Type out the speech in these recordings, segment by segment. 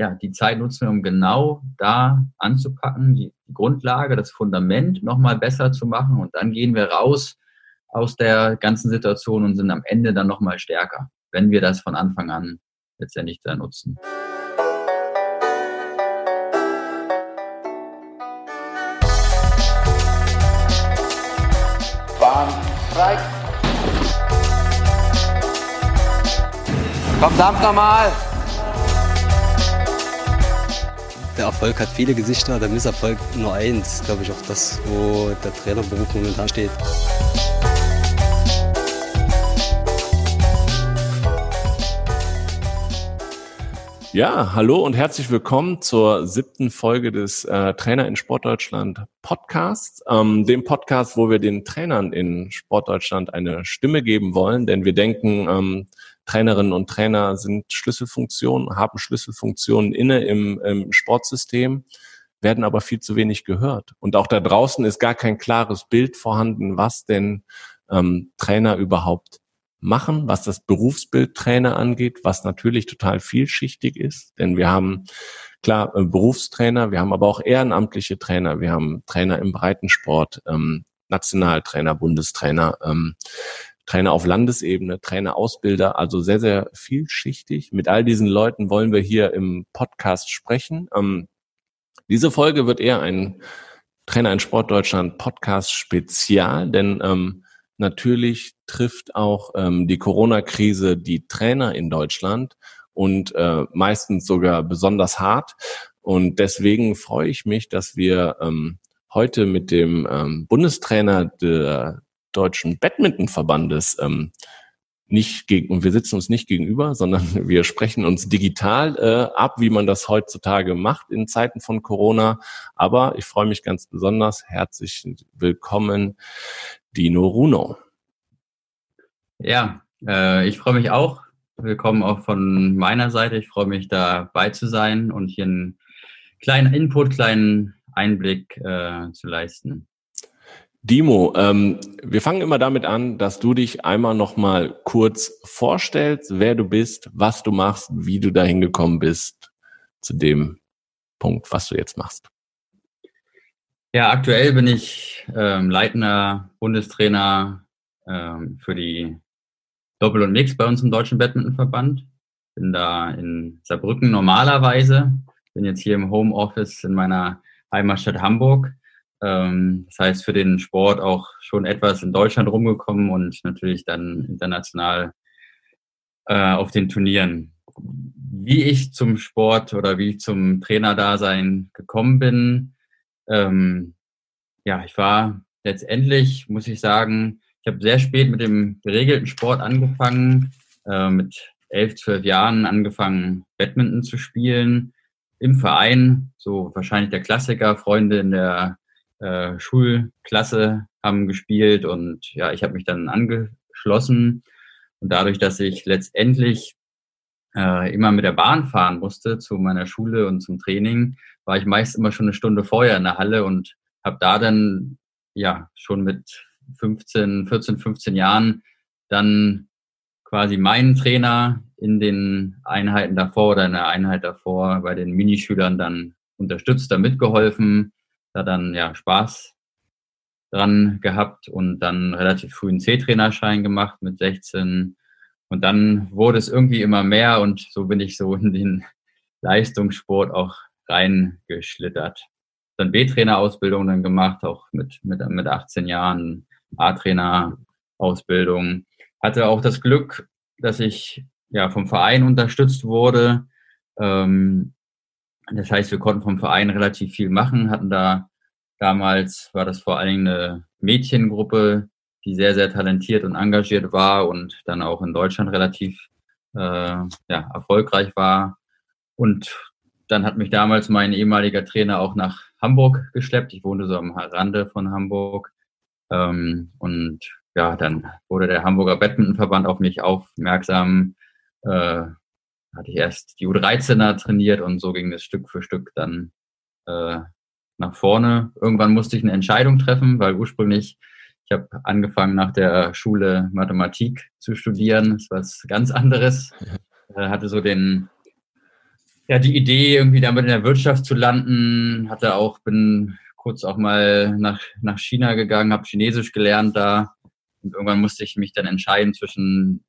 ja, die Zeit nutzen wir, um genau da anzupacken, die, Grundlage, das Fundament nochmal besser zu machen und dann gehen wir raus aus der ganzen Situation und sind am Ende dann nochmal stärker, wenn wir das von Anfang an letztendlich da nutzen. Bahn. Komm, dampf nochmal. Der Erfolg hat viele Gesichter, der Misserfolg nur eins. Glaube ich auch das, wo der Trainerberuf momentan steht. Ja, hallo und herzlich willkommen zur siebten Folge des äh, Trainer in Sportdeutschland Podcasts, ähm, dem Podcast, wo wir den Trainern in Sportdeutschland eine Stimme geben wollen, denn wir denken, ähm, Trainerinnen und Trainer sind Schlüsselfunktionen, haben Schlüsselfunktionen inne im, im Sportsystem, werden aber viel zu wenig gehört. Und auch da draußen ist gar kein klares Bild vorhanden, was denn ähm, Trainer überhaupt machen, was das Berufsbild Trainer angeht, was natürlich total vielschichtig ist, denn wir haben klar äh, Berufstrainer, wir haben aber auch ehrenamtliche Trainer, wir haben Trainer im Breitensport, ähm, Nationaltrainer, Bundestrainer, ähm, Trainer auf Landesebene, Trainer, Ausbilder, also sehr, sehr vielschichtig. Mit all diesen Leuten wollen wir hier im Podcast sprechen. Ähm, diese Folge wird eher ein Trainer in Sport Deutschland Podcast Spezial, denn ähm, natürlich trifft auch ähm, die Corona-Krise die Trainer in Deutschland und äh, meistens sogar besonders hart. Und deswegen freue ich mich, dass wir ähm, heute mit dem ähm, Bundestrainer der Deutschen Badmintonverbandes ähm, nicht gegen, und wir sitzen uns nicht gegenüber, sondern wir sprechen uns digital äh, ab, wie man das heutzutage macht in Zeiten von Corona. Aber ich freue mich ganz besonders. Herzlich willkommen, Dino Runo. Ja, äh, ich freue mich auch. Willkommen auch von meiner Seite. Ich freue mich dabei zu sein und hier einen kleinen Input, kleinen Einblick äh, zu leisten. Dimo, ähm, wir fangen immer damit an, dass du dich einmal noch mal kurz vorstellst, wer du bist, was du machst, wie du dahin gekommen bist zu dem Punkt, was du jetzt machst. Ja, aktuell bin ich ähm, leitender Bundestrainer ähm, für die Doppel und Mix bei uns im Deutschen Badmintonverband. Bin da in Saarbrücken normalerweise. Bin jetzt hier im Homeoffice in meiner Heimatstadt Hamburg. Ähm, das heißt, für den Sport auch schon etwas in Deutschland rumgekommen und natürlich dann international äh, auf den Turnieren. Wie ich zum Sport oder wie ich zum Trainerdasein gekommen bin, ähm, ja, ich war letztendlich, muss ich sagen, ich habe sehr spät mit dem geregelten Sport angefangen, äh, mit elf, zwölf Jahren angefangen, Badminton zu spielen im Verein, so wahrscheinlich der Klassiker, Freunde in der äh, Schulklasse haben gespielt und ja, ich habe mich dann angeschlossen. Und dadurch, dass ich letztendlich äh, immer mit der Bahn fahren musste zu meiner Schule und zum Training, war ich meist immer schon eine Stunde vorher in der Halle und habe da dann ja schon mit 15, 14, 15 Jahren dann quasi meinen Trainer in den Einheiten davor oder in der Einheit davor bei den Minischülern dann unterstützt, da mitgeholfen, da dann ja Spaß dran gehabt und dann relativ früh einen C-Trainerschein gemacht mit 16 und dann wurde es irgendwie immer mehr und so bin ich so in den Leistungssport auch reingeschlittert. Dann B-Trainer-Ausbildung dann gemacht, auch mit, mit, mit 18 Jahren A-Trainer-Ausbildung. Hatte auch das Glück, dass ich ja vom Verein unterstützt wurde. Ähm, das heißt, wir konnten vom Verein relativ viel machen, hatten da damals war das vor allen Dingen eine Mädchengruppe, die sehr, sehr talentiert und engagiert war und dann auch in Deutschland relativ äh, ja, erfolgreich war. Und dann hat mich damals mein ehemaliger Trainer auch nach Hamburg geschleppt. Ich wohnte so am Rande von Hamburg. Ähm, und ja, dann wurde der Hamburger Badmintonverband auf mich aufmerksam. Äh, hatte ich erst die U13er trainiert und so ging es Stück für Stück dann äh, nach vorne. Irgendwann musste ich eine Entscheidung treffen, weil ursprünglich ich habe angefangen nach der Schule Mathematik zu studieren. Das ist was ganz anderes. Äh, hatte so den, ja, die Idee, irgendwie damit in der Wirtschaft zu landen, hatte auch, bin kurz auch mal nach, nach China gegangen, habe Chinesisch gelernt da. Und irgendwann musste ich mich dann entscheiden zwischen,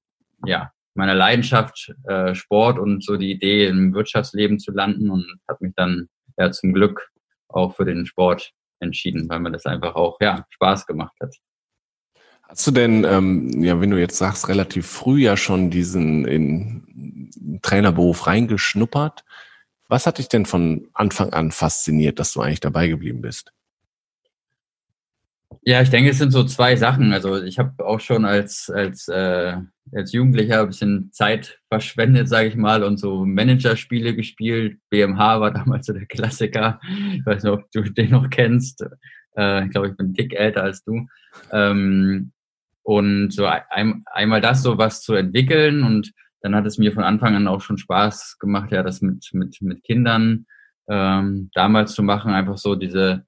ja, meiner Leidenschaft, äh, Sport und so die Idee, im Wirtschaftsleben zu landen und habe mich dann ja zum Glück auch für den Sport entschieden, weil mir das einfach auch ja Spaß gemacht hat. Hast du denn, ähm, ja, wenn du jetzt sagst, relativ früh ja schon diesen in Trainerberuf reingeschnuppert? Was hat dich denn von Anfang an fasziniert, dass du eigentlich dabei geblieben bist? Ja, ich denke, es sind so zwei Sachen. Also ich habe auch schon als, als, äh, als Jugendlicher ein bisschen Zeit verschwendet, sage ich mal, und so Managerspiele gespielt. BMH war damals so der Klassiker. Ich weiß nicht, ob du den noch kennst. Äh, ich glaube, ich bin ein Tick älter als du. Ähm, und so ein, einmal das so was zu entwickeln und dann hat es mir von Anfang an auch schon Spaß gemacht, ja, das mit, mit, mit Kindern ähm, damals zu machen, einfach so diese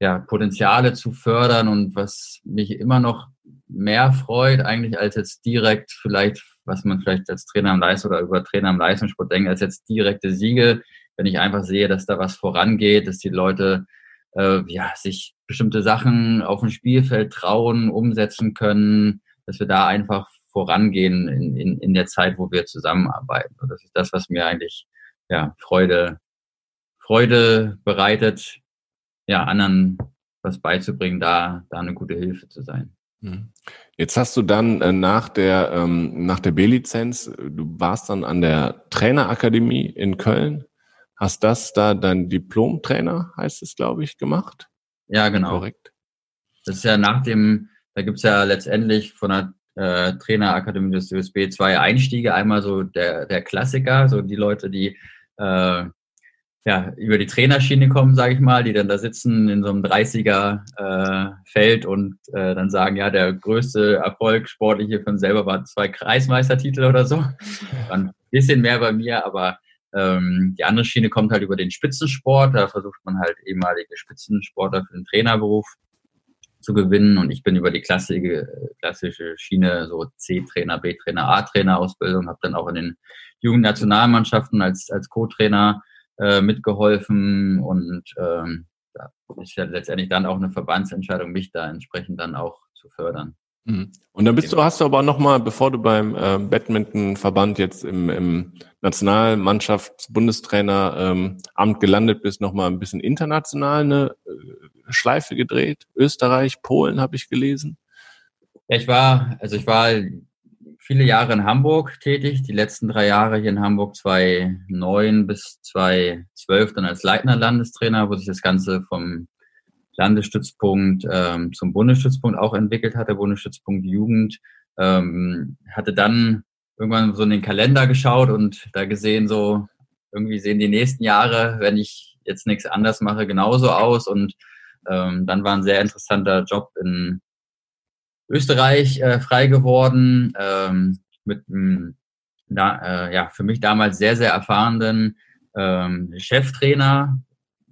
ja, Potenziale zu fördern und was mich immer noch mehr freut, eigentlich als jetzt direkt vielleicht, was man vielleicht als Trainer am Leistung oder über Trainer am Leistungssport denkt, als jetzt direkte Siege, wenn ich einfach sehe, dass da was vorangeht, dass die Leute äh, ja, sich bestimmte Sachen auf dem Spielfeld trauen, umsetzen können, dass wir da einfach vorangehen in, in, in der Zeit, wo wir zusammenarbeiten. Und das ist das, was mir eigentlich ja, Freude, Freude bereitet, ja, anderen was beizubringen, da, da eine gute Hilfe zu sein. Mhm. Jetzt hast du dann äh, nach der, ähm, nach der B-Lizenz, du warst dann an der Trainerakademie in Köln, hast das da dein Diplom-Trainer, heißt es, glaube ich, gemacht? Ja, genau. Korrekt. Das ist ja nach dem, da gibt's ja letztendlich von der äh, Trainerakademie des USB zwei Einstiege. Einmal so der, der Klassiker, so die Leute, die äh, ja, über die Trainerschiene kommen, sage ich mal, die dann da sitzen in so einem 30er äh, Feld und äh, dann sagen, ja, der größte Erfolg sportliche von selber war zwei Kreismeistertitel oder so. War ein bisschen mehr bei mir, aber ähm, die andere Schiene kommt halt über den Spitzensport. Da versucht man halt ehemalige Spitzensportler für den Trainerberuf zu gewinnen und ich bin über die klassische, klassische Schiene, so C-Trainer, B-Trainer, A-Trainer Ausbildung, habe dann auch in den Jugendnationalmannschaften als, als Co-Trainer äh, mitgeholfen und ähm, da ist ja letztendlich dann auch eine Verbandsentscheidung, mich da entsprechend dann auch zu fördern. Mhm. Und dann bist du, hast du aber nochmal, bevor du beim äh, Badmintonverband jetzt im, im Nationalmannschafts-Bundestrainer ähm, Amt gelandet bist, nochmal ein bisschen international eine äh, Schleife gedreht. Österreich, Polen habe ich gelesen. Ja, ich war, also ich war viele Jahre in Hamburg tätig, die letzten drei Jahre hier in Hamburg 2009 bis 2012 dann als Leitner Landestrainer, wo sich das Ganze vom Landesstützpunkt ähm, zum Bundesstützpunkt auch entwickelt hat, der Bundesstützpunkt Jugend. Ähm, hatte dann irgendwann so in den Kalender geschaut und da gesehen, so irgendwie sehen die nächsten Jahre, wenn ich jetzt nichts anders mache, genauso aus. Und ähm, dann war ein sehr interessanter Job in Österreich äh, frei geworden ähm, mit einem da, äh, ja, für mich damals sehr, sehr erfahrenen ähm, Cheftrainer,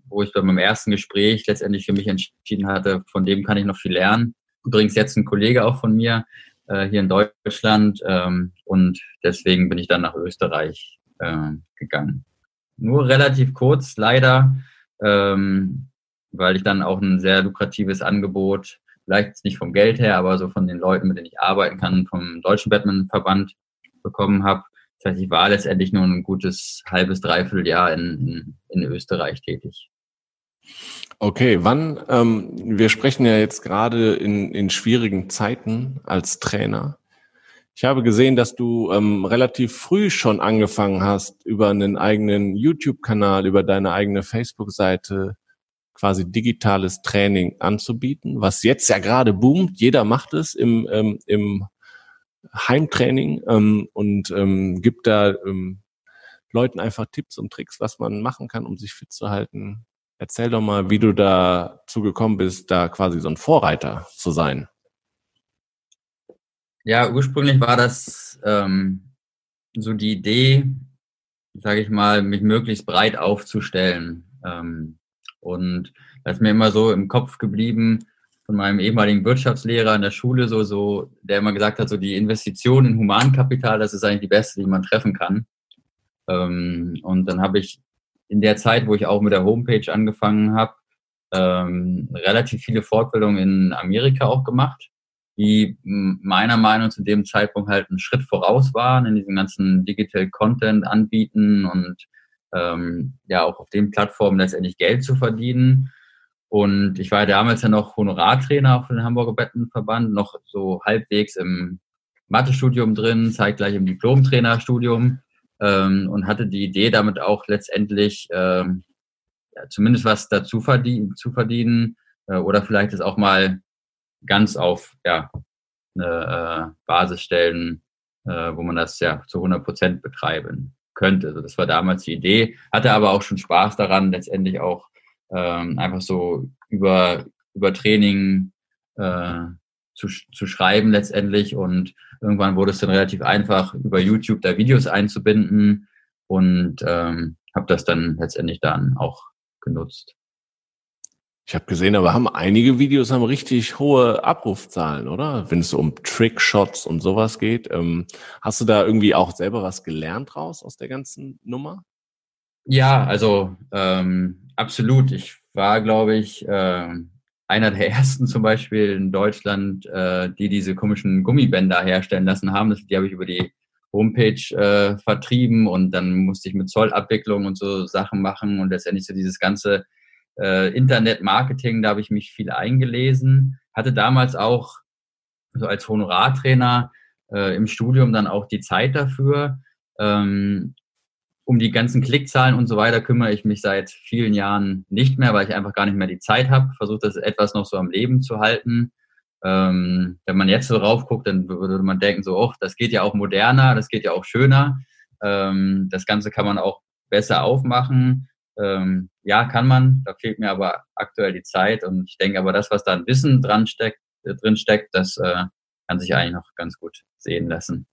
wo ich bei meinem ersten Gespräch letztendlich für mich entschieden hatte, von dem kann ich noch viel lernen. Übrigens jetzt ein Kollege auch von mir äh, hier in Deutschland ähm, und deswegen bin ich dann nach Österreich äh, gegangen. Nur relativ kurz, leider, ähm, weil ich dann auch ein sehr lukratives Angebot vielleicht nicht vom Geld her, aber so von den Leuten, mit denen ich arbeiten kann, vom Deutschen Batman-Verband bekommen habe. Das heißt, ich war letztendlich nur ein gutes halbes, dreiviertel Jahr in, in, in Österreich tätig. Okay, wann, ähm, wir sprechen ja jetzt gerade in, in schwierigen Zeiten als Trainer. Ich habe gesehen, dass du ähm, relativ früh schon angefangen hast, über einen eigenen YouTube-Kanal, über deine eigene Facebook-Seite quasi digitales Training anzubieten, was jetzt ja gerade boomt. Jeder macht es im, ähm, im Heimtraining ähm, und ähm, gibt da ähm, Leuten einfach Tipps und Tricks, was man machen kann, um sich fit zu halten. Erzähl doch mal, wie du dazu gekommen bist, da quasi so ein Vorreiter zu sein. Ja, ursprünglich war das ähm, so die Idee, sage ich mal, mich möglichst breit aufzustellen. Ähm, und das ist mir immer so im Kopf geblieben von meinem ehemaligen Wirtschaftslehrer in der Schule, so, so, der immer gesagt hat, so die Investition in Humankapital, das ist eigentlich die beste, die man treffen kann. Ähm, und dann habe ich in der Zeit, wo ich auch mit der Homepage angefangen habe, ähm, relativ viele Fortbildungen in Amerika auch gemacht, die meiner Meinung zu dem Zeitpunkt halt einen Schritt voraus waren in diesem ganzen Digital Content anbieten und ähm, ja auch auf den Plattformen letztendlich Geld zu verdienen. Und ich war damals ja noch Honorartrainer für den Hamburger Bettenverband, noch so halbwegs im Mathestudium drin, zeitgleich im Diplomtrainerstudium ähm, und hatte die Idee, damit auch letztendlich ähm, ja, zumindest was dazu verdienen, zu verdienen äh, oder vielleicht es auch mal ganz auf ja, eine äh, Basis stellen, äh, wo man das ja zu 100 Prozent betreiben könnte. Also das war damals die Idee, hatte aber auch schon Spaß daran, letztendlich auch ähm, einfach so über, über Training äh, zu, zu schreiben letztendlich und irgendwann wurde es dann relativ einfach, über YouTube da Videos einzubinden und ähm, habe das dann letztendlich dann auch genutzt. Ich habe gesehen, aber haben einige Videos haben richtig hohe Abrufzahlen, oder? Wenn es um Trickshots und sowas geht. Ähm, hast du da irgendwie auch selber was gelernt raus aus der ganzen Nummer? Ja, also ähm, absolut. Ich war, glaube ich, äh, einer der ersten zum Beispiel in Deutschland, äh, die diese komischen Gummibänder herstellen lassen haben. Das, die habe ich über die Homepage äh, vertrieben und dann musste ich mit Zollabwicklung und so Sachen machen und letztendlich so dieses ganze äh, Internet-Marketing, da habe ich mich viel eingelesen. Hatte damals auch so als Honorartrainer äh, im Studium dann auch die Zeit dafür. Ähm, um die ganzen Klickzahlen und so weiter kümmere ich mich seit vielen Jahren nicht mehr, weil ich einfach gar nicht mehr die Zeit habe. Versuche das etwas noch so am Leben zu halten. Ähm, wenn man jetzt so drauf guckt, dann würde man denken, so, oh, das geht ja auch moderner, das geht ja auch schöner. Ähm, das Ganze kann man auch besser aufmachen. Ähm, ja, kann man. Da fehlt mir aber aktuell die Zeit. Und ich denke aber, das, was da an Wissen dran steckt, äh, drin steckt, das äh, kann sich eigentlich noch ganz gut sehen lassen.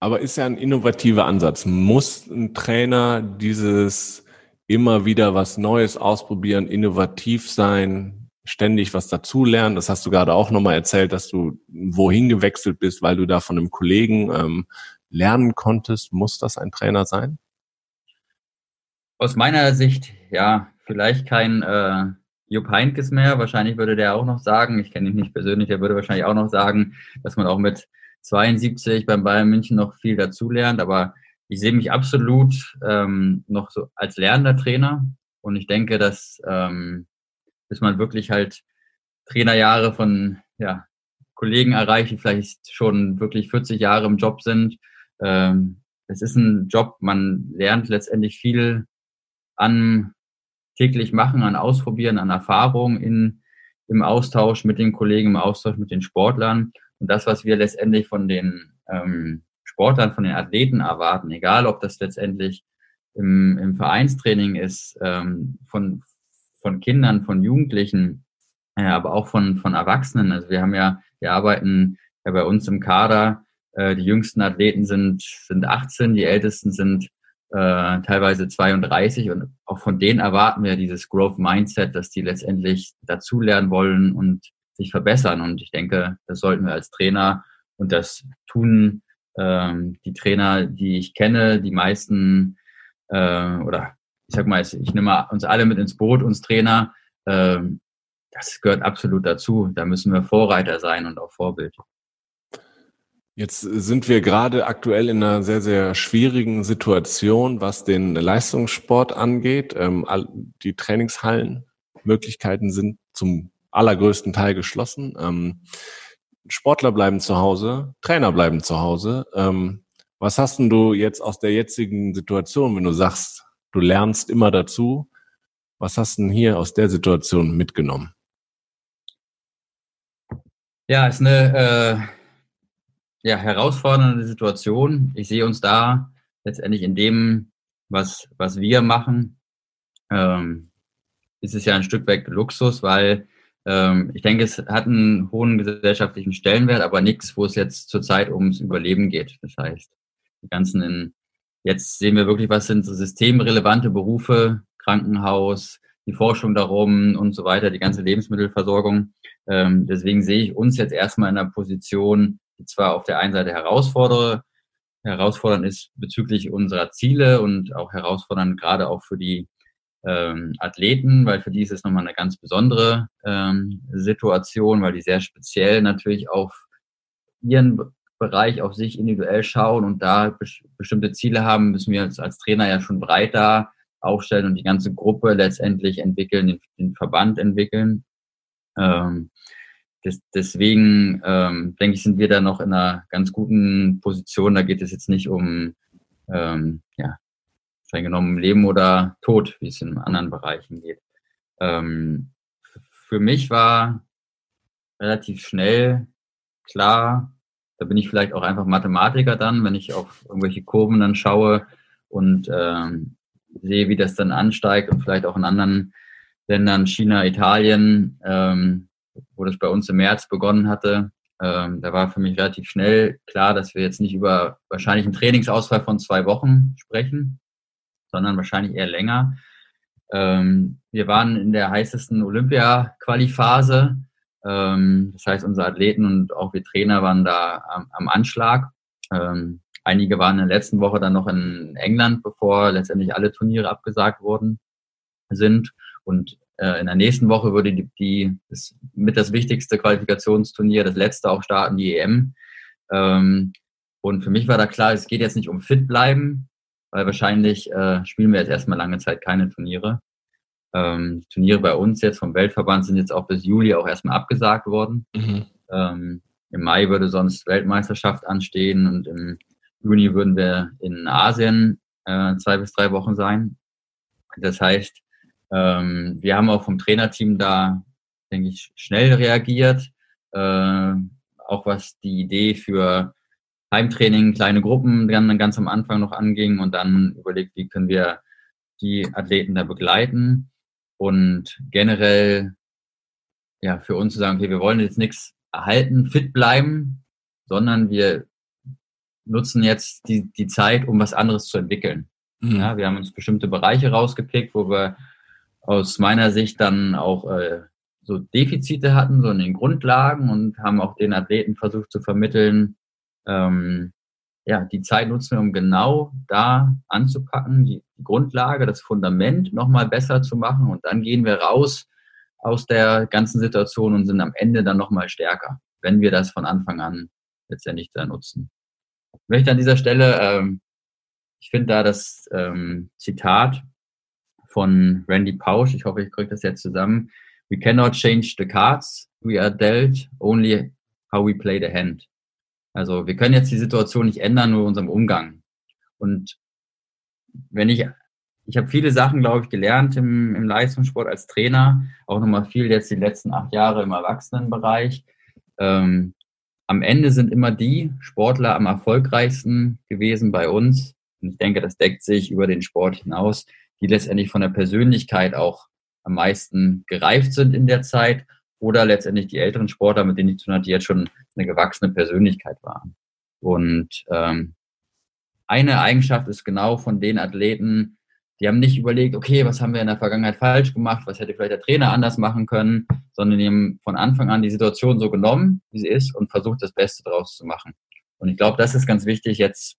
Aber ist ja ein innovativer Ansatz. Muss ein Trainer dieses immer wieder was Neues ausprobieren, innovativ sein, ständig was dazulernen? Das hast du gerade auch nochmal erzählt, dass du wohin gewechselt bist, weil du da von einem Kollegen ähm, lernen konntest. Muss das ein Trainer sein? Aus meiner Sicht, ja, vielleicht kein äh, Jupp Heinkes mehr. Wahrscheinlich würde der auch noch sagen, ich kenne ihn nicht persönlich, der würde wahrscheinlich auch noch sagen, dass man auch mit 72 beim Bayern München noch viel dazulernt, aber ich sehe mich absolut ähm, noch so als lernender Trainer und ich denke, dass ähm, bis man wirklich halt Trainerjahre von ja, Kollegen erreicht, die vielleicht schon wirklich 40 Jahre im Job sind. Ähm, es ist ein Job, man lernt letztendlich viel an täglich machen, an Ausprobieren, an Erfahrung in, im Austausch mit den Kollegen, im Austausch mit den Sportlern. Und das, was wir letztendlich von den ähm, Sportlern, von den Athleten erwarten, egal ob das letztendlich im, im Vereinstraining ist, ähm, von, von Kindern, von Jugendlichen, äh, aber auch von, von Erwachsenen. Also wir haben ja, wir arbeiten ja bei uns im Kader, äh, die jüngsten Athleten sind, sind 18, die ältesten sind äh, teilweise 32 und auch von denen erwarten wir dieses Growth Mindset, dass die letztendlich dazulernen wollen und sich verbessern. Und ich denke, das sollten wir als Trainer und das tun ähm, die Trainer, die ich kenne, die meisten äh, oder ich sag mal, ich nehme uns alle mit ins Boot, uns Trainer. Ähm, das gehört absolut dazu. Da müssen wir Vorreiter sein und auch Vorbild. Jetzt sind wir gerade aktuell in einer sehr, sehr schwierigen Situation, was den Leistungssport angeht. Ähm, die Trainingshallenmöglichkeiten sind zum allergrößten Teil geschlossen. Ähm, Sportler bleiben zu Hause, Trainer bleiben zu Hause. Ähm, was hast denn du jetzt aus der jetzigen Situation, wenn du sagst, du lernst immer dazu? Was hast denn hier aus der Situation mitgenommen? Ja, ist eine äh, ja, herausfordernde Situation. Ich sehe uns da letztendlich in dem, was, was wir machen, ähm, ist es ja ein Stück weit Luxus, weil ähm, ich denke, es hat einen hohen gesellschaftlichen Stellenwert, aber nichts, wo es jetzt zurzeit ums Überleben geht. Das heißt, die ganzen in, jetzt sehen wir wirklich, was sind so systemrelevante Berufe, Krankenhaus, die Forschung darum und so weiter, die ganze Lebensmittelversorgung. Ähm, deswegen sehe ich uns jetzt erstmal in einer Position, zwar auf der einen Seite herausfordere, herausfordernd ist bezüglich unserer Ziele und auch herausfordernd gerade auch für die ähm, Athleten, weil für die ist es nochmal eine ganz besondere ähm, Situation, weil die sehr speziell natürlich auf ihren Bereich auf sich individuell schauen und da bestimmte Ziele haben, müssen wir uns als Trainer ja schon breiter aufstellen und die ganze Gruppe letztendlich entwickeln, den, den Verband entwickeln. Ähm, des, deswegen ähm, denke ich, sind wir da noch in einer ganz guten Position. Da geht es jetzt nicht um ähm, ja, streng genommen Leben oder Tod, wie es in anderen Bereichen geht. Ähm, für mich war relativ schnell klar, da bin ich vielleicht auch einfach Mathematiker dann, wenn ich auf irgendwelche Kurven dann schaue und ähm, sehe, wie das dann ansteigt und vielleicht auch in anderen Ländern, China, Italien, ähm, wo das bei uns im März begonnen hatte, ähm, da war für mich relativ schnell klar, dass wir jetzt nicht über wahrscheinlich einen Trainingsausfall von zwei Wochen sprechen, sondern wahrscheinlich eher länger. Ähm, wir waren in der heißesten Olympia-Quali-Phase. Ähm, das heißt, unsere Athleten und auch wir Trainer waren da am, am Anschlag. Ähm, einige waren in der letzten Woche dann noch in England, bevor letztendlich alle Turniere abgesagt worden sind. Und in der nächsten Woche würde die, die das, mit das wichtigste Qualifikationsturnier, das letzte auch starten, die EM. Ähm, und für mich war da klar, es geht jetzt nicht um fit bleiben, weil wahrscheinlich äh, spielen wir jetzt erstmal lange Zeit keine Turniere. Ähm, Turniere bei uns jetzt vom Weltverband sind jetzt auch bis Juli auch erstmal abgesagt worden. Mhm. Ähm, Im Mai würde sonst Weltmeisterschaft anstehen und im Juni würden wir in Asien äh, zwei bis drei Wochen sein. Das heißt, ähm, wir haben auch vom Trainerteam da, denke ich, schnell reagiert. Äh, auch was die Idee für Heimtraining, kleine Gruppen dann ganz am Anfang noch anging und dann überlegt, wie können wir die Athleten da begleiten und generell ja für uns zu sagen, okay, wir wollen jetzt nichts erhalten, fit bleiben, sondern wir nutzen jetzt die, die Zeit, um was anderes zu entwickeln. Mhm. Ja, wir haben uns bestimmte Bereiche rausgepickt, wo wir aus meiner Sicht dann auch äh, so Defizite hatten, so in den Grundlagen und haben auch den Athleten versucht zu vermitteln, ähm, ja, die Zeit nutzen wir, um genau da anzupacken, die, Grundlage, das Fundament nochmal besser zu machen und dann gehen wir raus aus der ganzen Situation und sind am Ende dann nochmal stärker, wenn wir das von Anfang an letztendlich da nutzen. Ich möchte an dieser Stelle, ähm, ich finde da das ähm, Zitat von Randy Pausch, ich hoffe, ich kriege das jetzt zusammen, We cannot change the cards, we are dealt only how we play the hand. Also wir können jetzt die Situation nicht ändern, nur unserem Umgang. Und wenn ich, ich habe viele Sachen, glaube ich, gelernt im, im Leistungssport als Trainer, auch nochmal viel jetzt die letzten acht Jahre im Erwachsenenbereich. Ähm, am Ende sind immer die Sportler am erfolgreichsten gewesen bei uns. Und ich denke, das deckt sich über den Sport hinaus, die letztendlich von der Persönlichkeit auch am meisten gereift sind in der Zeit oder letztendlich die älteren Sportler, mit denen ich zu tun hatte, die jetzt schon eine gewachsene Persönlichkeit waren. Und ähm, eine Eigenschaft ist genau von den Athleten, die haben nicht überlegt, okay, was haben wir in der Vergangenheit falsch gemacht, was hätte vielleicht der Trainer anders machen können, sondern die haben von Anfang an die Situation so genommen, wie sie ist und versucht, das Beste draus zu machen. Und ich glaube, das ist ganz wichtig jetzt,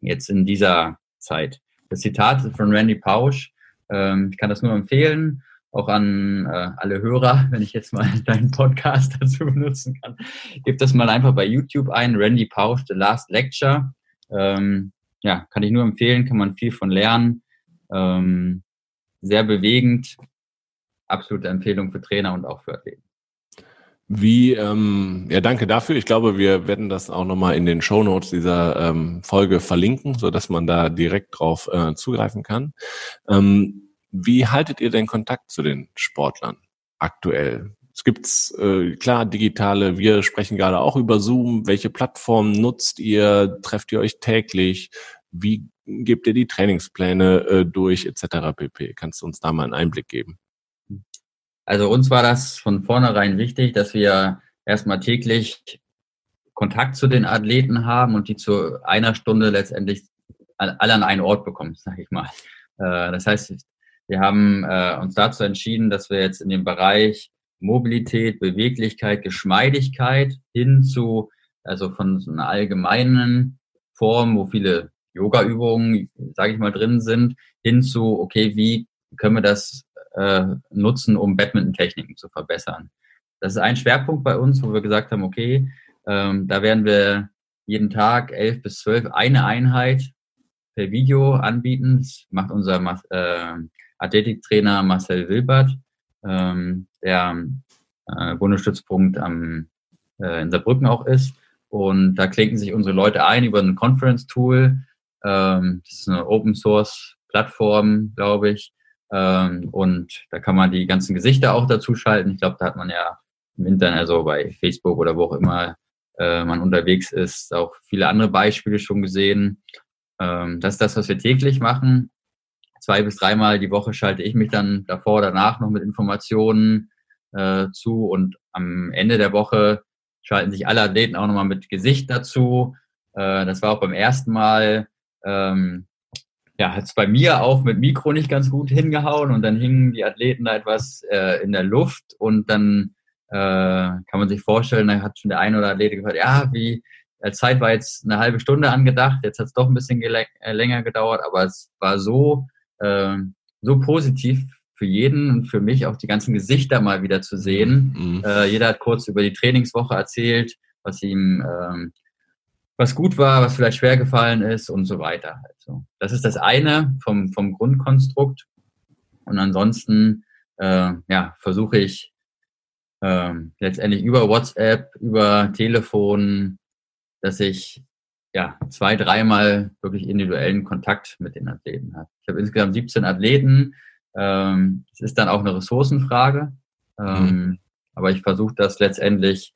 jetzt in dieser Zeit. Das Zitat von Randy Pausch, ähm, ich kann das nur empfehlen auch an äh, alle Hörer, wenn ich jetzt mal deinen Podcast dazu benutzen kann. Gib das mal einfach bei YouTube ein, Randy Pausch, The Last Lecture. Ähm, ja, kann ich nur empfehlen, kann man viel von lernen. Ähm, sehr bewegend. Absolute Empfehlung für Trainer und auch für Athleten. Wie, ähm, ja, danke dafür. Ich glaube, wir werden das auch nochmal in den Show Notes dieser ähm, Folge verlinken, so dass man da direkt drauf äh, zugreifen kann. Ähm, wie haltet ihr den Kontakt zu den Sportlern aktuell? Es gibt äh, klar digitale, wir sprechen gerade auch über Zoom. Welche Plattformen nutzt ihr? Trefft ihr euch täglich? Wie gebt ihr die Trainingspläne äh, durch etc. pp? Kannst du uns da mal einen Einblick geben? Also uns war das von vornherein wichtig, dass wir erstmal täglich Kontakt zu den Athleten haben und die zu einer Stunde letztendlich alle an einen Ort bekommen, sage ich mal. Äh, das heißt, wir haben äh, uns dazu entschieden, dass wir jetzt in dem Bereich Mobilität, Beweglichkeit, Geschmeidigkeit hin zu, also von so einer allgemeinen Form, wo viele Yoga-Übungen, sage ich mal, drin sind, hin zu, okay, wie können wir das äh, nutzen, um Badminton-Techniken zu verbessern. Das ist ein Schwerpunkt bei uns, wo wir gesagt haben, okay, ähm, da werden wir jeden Tag elf bis zwölf eine Einheit per Video anbieten. Das macht unser äh, Athletiktrainer Marcel Wilbert, ähm, der äh, Bundesstützpunkt am, äh, in Saarbrücken auch ist. Und da klinken sich unsere Leute ein über ein Conference-Tool. Ähm, das ist eine Open-Source-Plattform, glaube ich. Ähm, und da kann man die ganzen Gesichter auch dazu schalten. Ich glaube, da hat man ja im Internet, also bei Facebook oder wo auch immer äh, man unterwegs ist, auch viele andere Beispiele schon gesehen. Ähm, das ist das, was wir täglich machen. Zwei bis dreimal die Woche schalte ich mich dann davor, danach noch mit Informationen äh, zu und am Ende der Woche schalten sich alle Athleten auch nochmal mit Gesicht dazu. Äh, das war auch beim ersten Mal, ähm, ja, hat es bei mir auch mit Mikro nicht ganz gut hingehauen und dann hingen die Athleten da etwas äh, in der Luft und dann äh, kann man sich vorstellen, da hat schon der eine oder Athlet gesagt, ja, wie, die Zeit war jetzt eine halbe Stunde angedacht, jetzt hat es doch ein bisschen äh, länger gedauert, aber es war so, äh, so positiv für jeden und für mich auch die ganzen Gesichter mal wieder zu sehen. Mhm. Äh, jeder hat kurz über die Trainingswoche erzählt, was ihm ähm, was gut war, was vielleicht schwer gefallen ist und so weiter. Also, das ist das eine vom, vom Grundkonstrukt. Und ansonsten äh, ja, versuche ich ähm, letztendlich über WhatsApp, über Telefon, dass ich ja zwei, dreimal wirklich individuellen Kontakt mit den Athleten habe. Ich habe insgesamt 17 Athleten. Ähm, es ist dann auch eine Ressourcenfrage. Ähm, mhm. Aber ich versuche das letztendlich,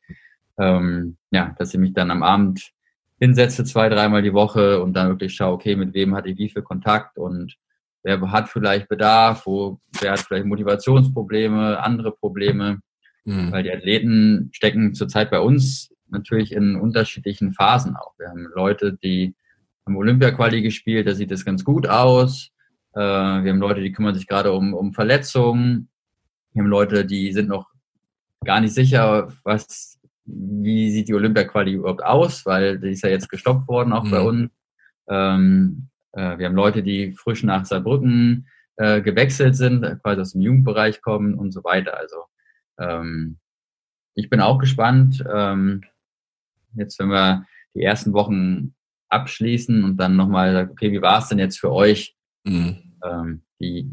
ähm, ja, dass ich mich dann am Abend hinsetze, zwei, dreimal die Woche und dann wirklich schaue, okay, mit wem hatte ich wie viel Kontakt und wer hat vielleicht Bedarf, wo, wer hat vielleicht Motivationsprobleme, andere Probleme. Mhm. Weil die Athleten stecken zurzeit bei uns natürlich in unterschiedlichen Phasen auch. Wir haben Leute, die haben Olympia-Quali gespielt, da sieht es ganz gut aus. Äh, wir haben Leute, die kümmern sich gerade um, um Verletzungen. Wir haben Leute, die sind noch gar nicht sicher, was, wie sieht die Olympia-Quali überhaupt aus, weil die ist ja jetzt gestoppt worden, auch mhm. bei uns. Ähm, äh, wir haben Leute, die frisch nach Saarbrücken äh, gewechselt sind, quasi aus dem Jugendbereich kommen und so weiter. Also ähm, ich bin auch gespannt. Ähm, jetzt, wenn wir die ersten Wochen abschließen und dann nochmal sagen, okay, wie war es denn jetzt für euch? Mhm. Ähm, die,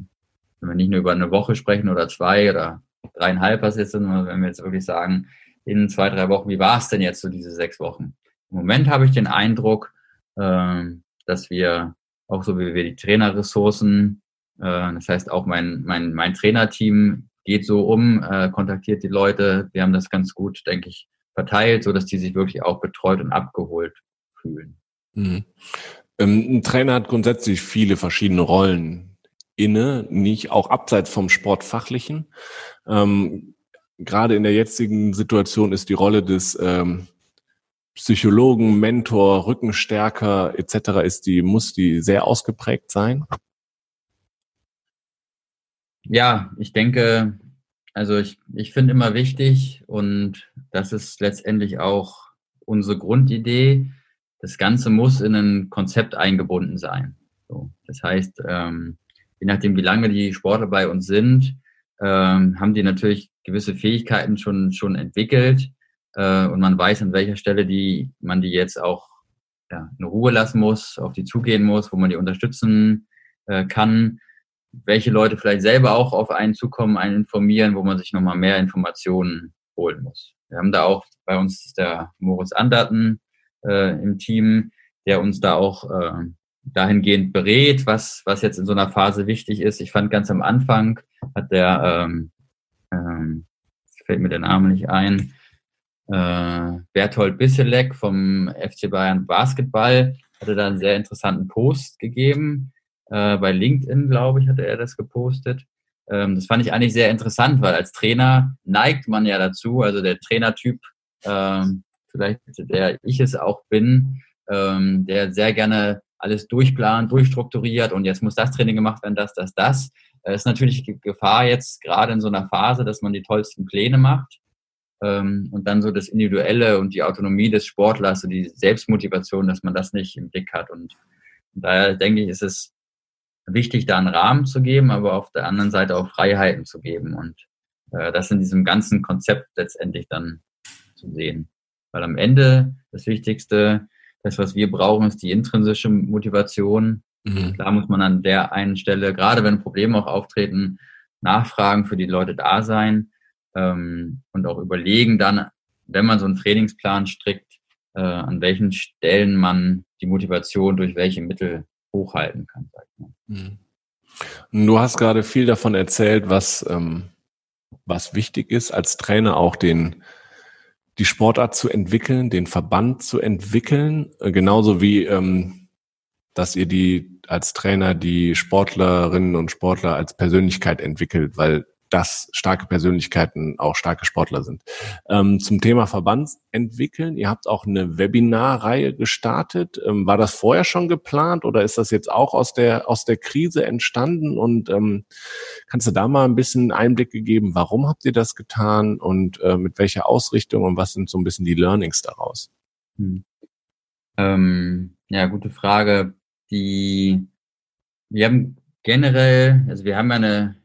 wenn wir nicht nur über eine Woche sprechen oder zwei oder dreieinhalb, was jetzt sind, sondern wenn wir jetzt wirklich sagen, in zwei, drei Wochen, wie war es denn jetzt so diese sechs Wochen? Im Moment habe ich den Eindruck, ähm, dass wir auch so wie wir die Trainerressourcen, äh, das heißt auch mein, mein, mein Trainerteam geht so um, äh, kontaktiert die Leute. Wir haben das ganz gut, denke ich, verteilt, so dass die sich wirklich auch betreut und abgeholt fühlen. Mhm. Ähm, ein Trainer hat grundsätzlich viele verschiedene Rollen inne, nicht auch abseits vom Sportfachlichen. Ähm, gerade in der jetzigen Situation ist die Rolle des ähm, Psychologen, Mentor, Rückenstärker etc. ist die muss die sehr ausgeprägt sein. Ja, ich denke, also ich, ich finde immer wichtig und das ist letztendlich auch unsere Grundidee. Das Ganze muss in ein Konzept eingebunden sein. So, das heißt, ähm, je nachdem, wie lange die Sportler bei uns sind, ähm, haben die natürlich gewisse Fähigkeiten schon, schon entwickelt äh, und man weiß, an welcher Stelle die, man die jetzt auch ja, in Ruhe lassen muss, auf die zugehen muss, wo man die unterstützen äh, kann welche Leute vielleicht selber auch auf einen zukommen, einen informieren, wo man sich nochmal mehr Informationen holen muss. Wir haben da auch, bei uns der Moritz Anderten äh, im Team, der uns da auch äh, dahingehend berät, was, was jetzt in so einer Phase wichtig ist. Ich fand ganz am Anfang hat der, ähm, ähm, fällt mir der Name nicht ein, äh, Berthold Bisselek vom FC Bayern Basketball hatte da einen sehr interessanten Post gegeben, äh, bei LinkedIn, glaube ich, hatte er das gepostet. Ähm, das fand ich eigentlich sehr interessant, weil als Trainer neigt man ja dazu, also der Trainertyp, ähm, vielleicht der ich es auch bin, ähm, der sehr gerne alles durchplant, durchstrukturiert und jetzt muss das Training gemacht werden, das, das, das. Es äh, ist natürlich Gefahr jetzt gerade in so einer Phase, dass man die tollsten Pläne macht ähm, und dann so das Individuelle und die Autonomie des Sportlers, so die Selbstmotivation, dass man das nicht im Blick hat. Und daher denke ich, ist es wichtig, da einen Rahmen zu geben, aber auf der anderen Seite auch Freiheiten zu geben und äh, das in diesem ganzen Konzept letztendlich dann zu sehen. Weil am Ende das Wichtigste, das, was wir brauchen, ist die intrinsische Motivation. Mhm. Klar muss man an der einen Stelle, gerade wenn Probleme auch auftreten, nachfragen, für die Leute da sein ähm, und auch überlegen dann, wenn man so einen Trainingsplan strickt, äh, an welchen Stellen man die Motivation durch welche Mittel hochhalten kann. Mhm. Du hast gerade viel davon erzählt, was, ähm, was wichtig ist, als Trainer auch den, die Sportart zu entwickeln, den Verband zu entwickeln, äh, genauso wie, ähm, dass ihr die als Trainer die Sportlerinnen und Sportler als Persönlichkeit entwickelt, weil dass starke Persönlichkeiten auch starke Sportler sind. Ähm, zum Thema Verband entwickeln, ihr habt auch eine Webinarreihe gestartet. Ähm, war das vorher schon geplant oder ist das jetzt auch aus der, aus der Krise entstanden? Und ähm, kannst du da mal ein bisschen Einblicke geben, warum habt ihr das getan und äh, mit welcher Ausrichtung und was sind so ein bisschen die Learnings daraus? Hm. Ähm, ja, gute Frage. Die, wir haben generell, also wir haben ja eine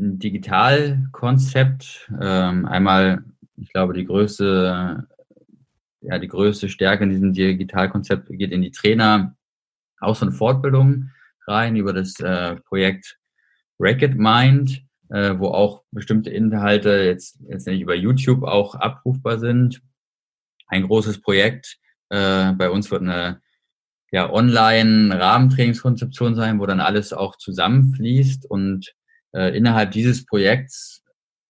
ein Digitalkonzept. Ähm, einmal, ich glaube, die größte, ja, die größte Stärke in diesem Digitalkonzept geht in die Trainer Aus- und Fortbildung rein über das äh, Projekt Racket Mind, äh, wo auch bestimmte Inhalte jetzt, jetzt nicht über YouTube auch abrufbar sind. Ein großes Projekt. Äh, bei uns wird eine ja, Online-Rahmentrainingskonzeption sein, wo dann alles auch zusammenfließt und äh, innerhalb dieses Projekts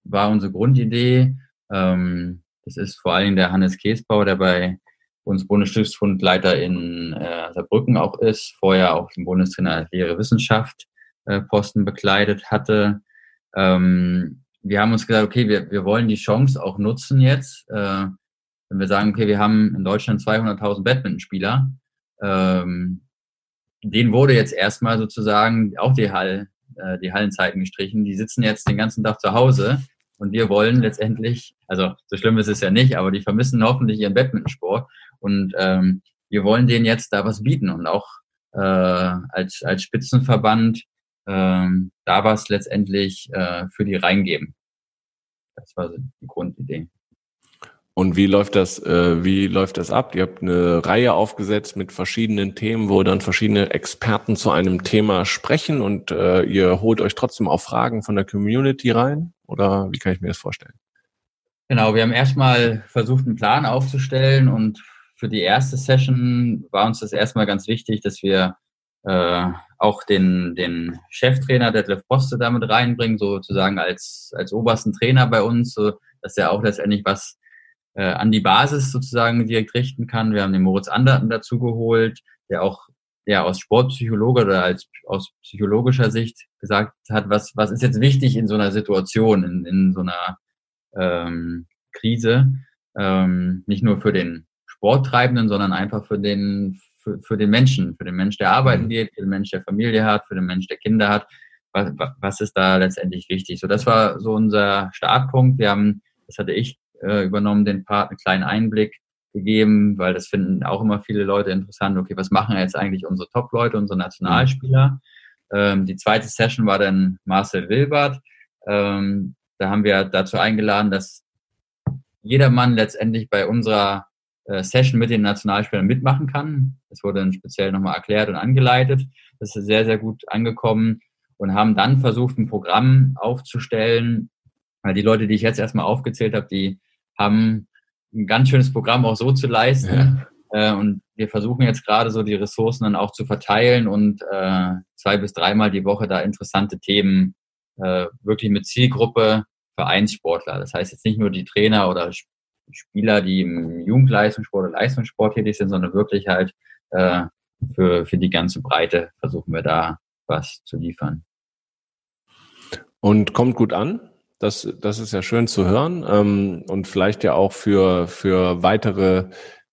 war unsere Grundidee, ähm, das ist vor allen Dingen der Hannes Käsbauer, der bei uns Bundesstiftsfundleiter in äh, Saarbrücken auch ist, vorher auch den Bundestrainer Lehre Wissenschaft äh, Posten bekleidet hatte. Ähm, wir haben uns gesagt, okay, wir, wir wollen die Chance auch nutzen jetzt, äh, wenn wir sagen, okay, wir haben in Deutschland 200.000 Badmintonspieler, ähm, denen wurde jetzt erstmal sozusagen auch die Hall, äh, die Hallenzeiten gestrichen. Die sitzen jetzt den ganzen Tag zu Hause und wir wollen letztendlich, also so schlimm ist es ja nicht, aber die vermissen hoffentlich ihren Badmintonsport und ähm, wir wollen denen jetzt da was bieten und auch äh, als, als Spitzenverband ähm, da was letztendlich äh, für die reingeben. Das war die Grundidee. Und wie läuft das, äh, wie läuft das ab? Ihr habt eine Reihe aufgesetzt mit verschiedenen Themen, wo dann verschiedene Experten zu einem Thema sprechen und äh, ihr holt euch trotzdem auch Fragen von der Community rein? Oder wie kann ich mir das vorstellen? Genau, wir haben erstmal versucht, einen Plan aufzustellen und für die erste Session war uns das erstmal ganz wichtig, dass wir äh, auch den, den Cheftrainer Detlef Poste damit reinbringen, sozusagen als, als obersten Trainer bei uns, so dass er auch letztendlich was äh, an die Basis sozusagen direkt richten kann. Wir haben den Moritz Anderten dazu geholt, der auch ja, aus Sportpsychologe oder als aus psychologischer Sicht gesagt hat, was, was ist jetzt wichtig in so einer Situation, in, in so einer ähm, Krise, ähm, nicht nur für den Sporttreibenden, sondern einfach für den, für, für den Menschen, für den Mensch, der arbeiten mhm. geht, für den Mensch, der Familie hat, für den Mensch, der Kinder hat. Was, was ist da letztendlich wichtig? So, das war so unser Startpunkt. Wir haben, das hatte ich äh, übernommen, den Part, einen kleinen Einblick gegeben, weil das finden auch immer viele Leute interessant. Okay, was machen jetzt eigentlich unsere Top-Leute, unsere Nationalspieler? Ähm, die zweite Session war dann Marcel Wilbert. Ähm, da haben wir dazu eingeladen, dass jeder Mann letztendlich bei unserer äh, Session mit den Nationalspielern mitmachen kann. Das wurde dann speziell nochmal erklärt und angeleitet. Das ist sehr, sehr gut angekommen und haben dann versucht, ein Programm aufzustellen, weil die Leute, die ich jetzt erstmal aufgezählt habe, die haben ein ganz schönes Programm auch so zu leisten. Ja. Äh, und wir versuchen jetzt gerade so die Ressourcen dann auch zu verteilen und äh, zwei bis dreimal die Woche da interessante Themen äh, wirklich mit Zielgruppe Vereinssportler. Das heißt jetzt nicht nur die Trainer oder Spieler, die im Jugendleistungssport oder Leistungssport tätig sind, sondern wirklich halt äh, für, für die ganze Breite versuchen wir da was zu liefern. Und kommt gut an? Das, das ist ja schön zu hören ähm, und vielleicht ja auch für, für weitere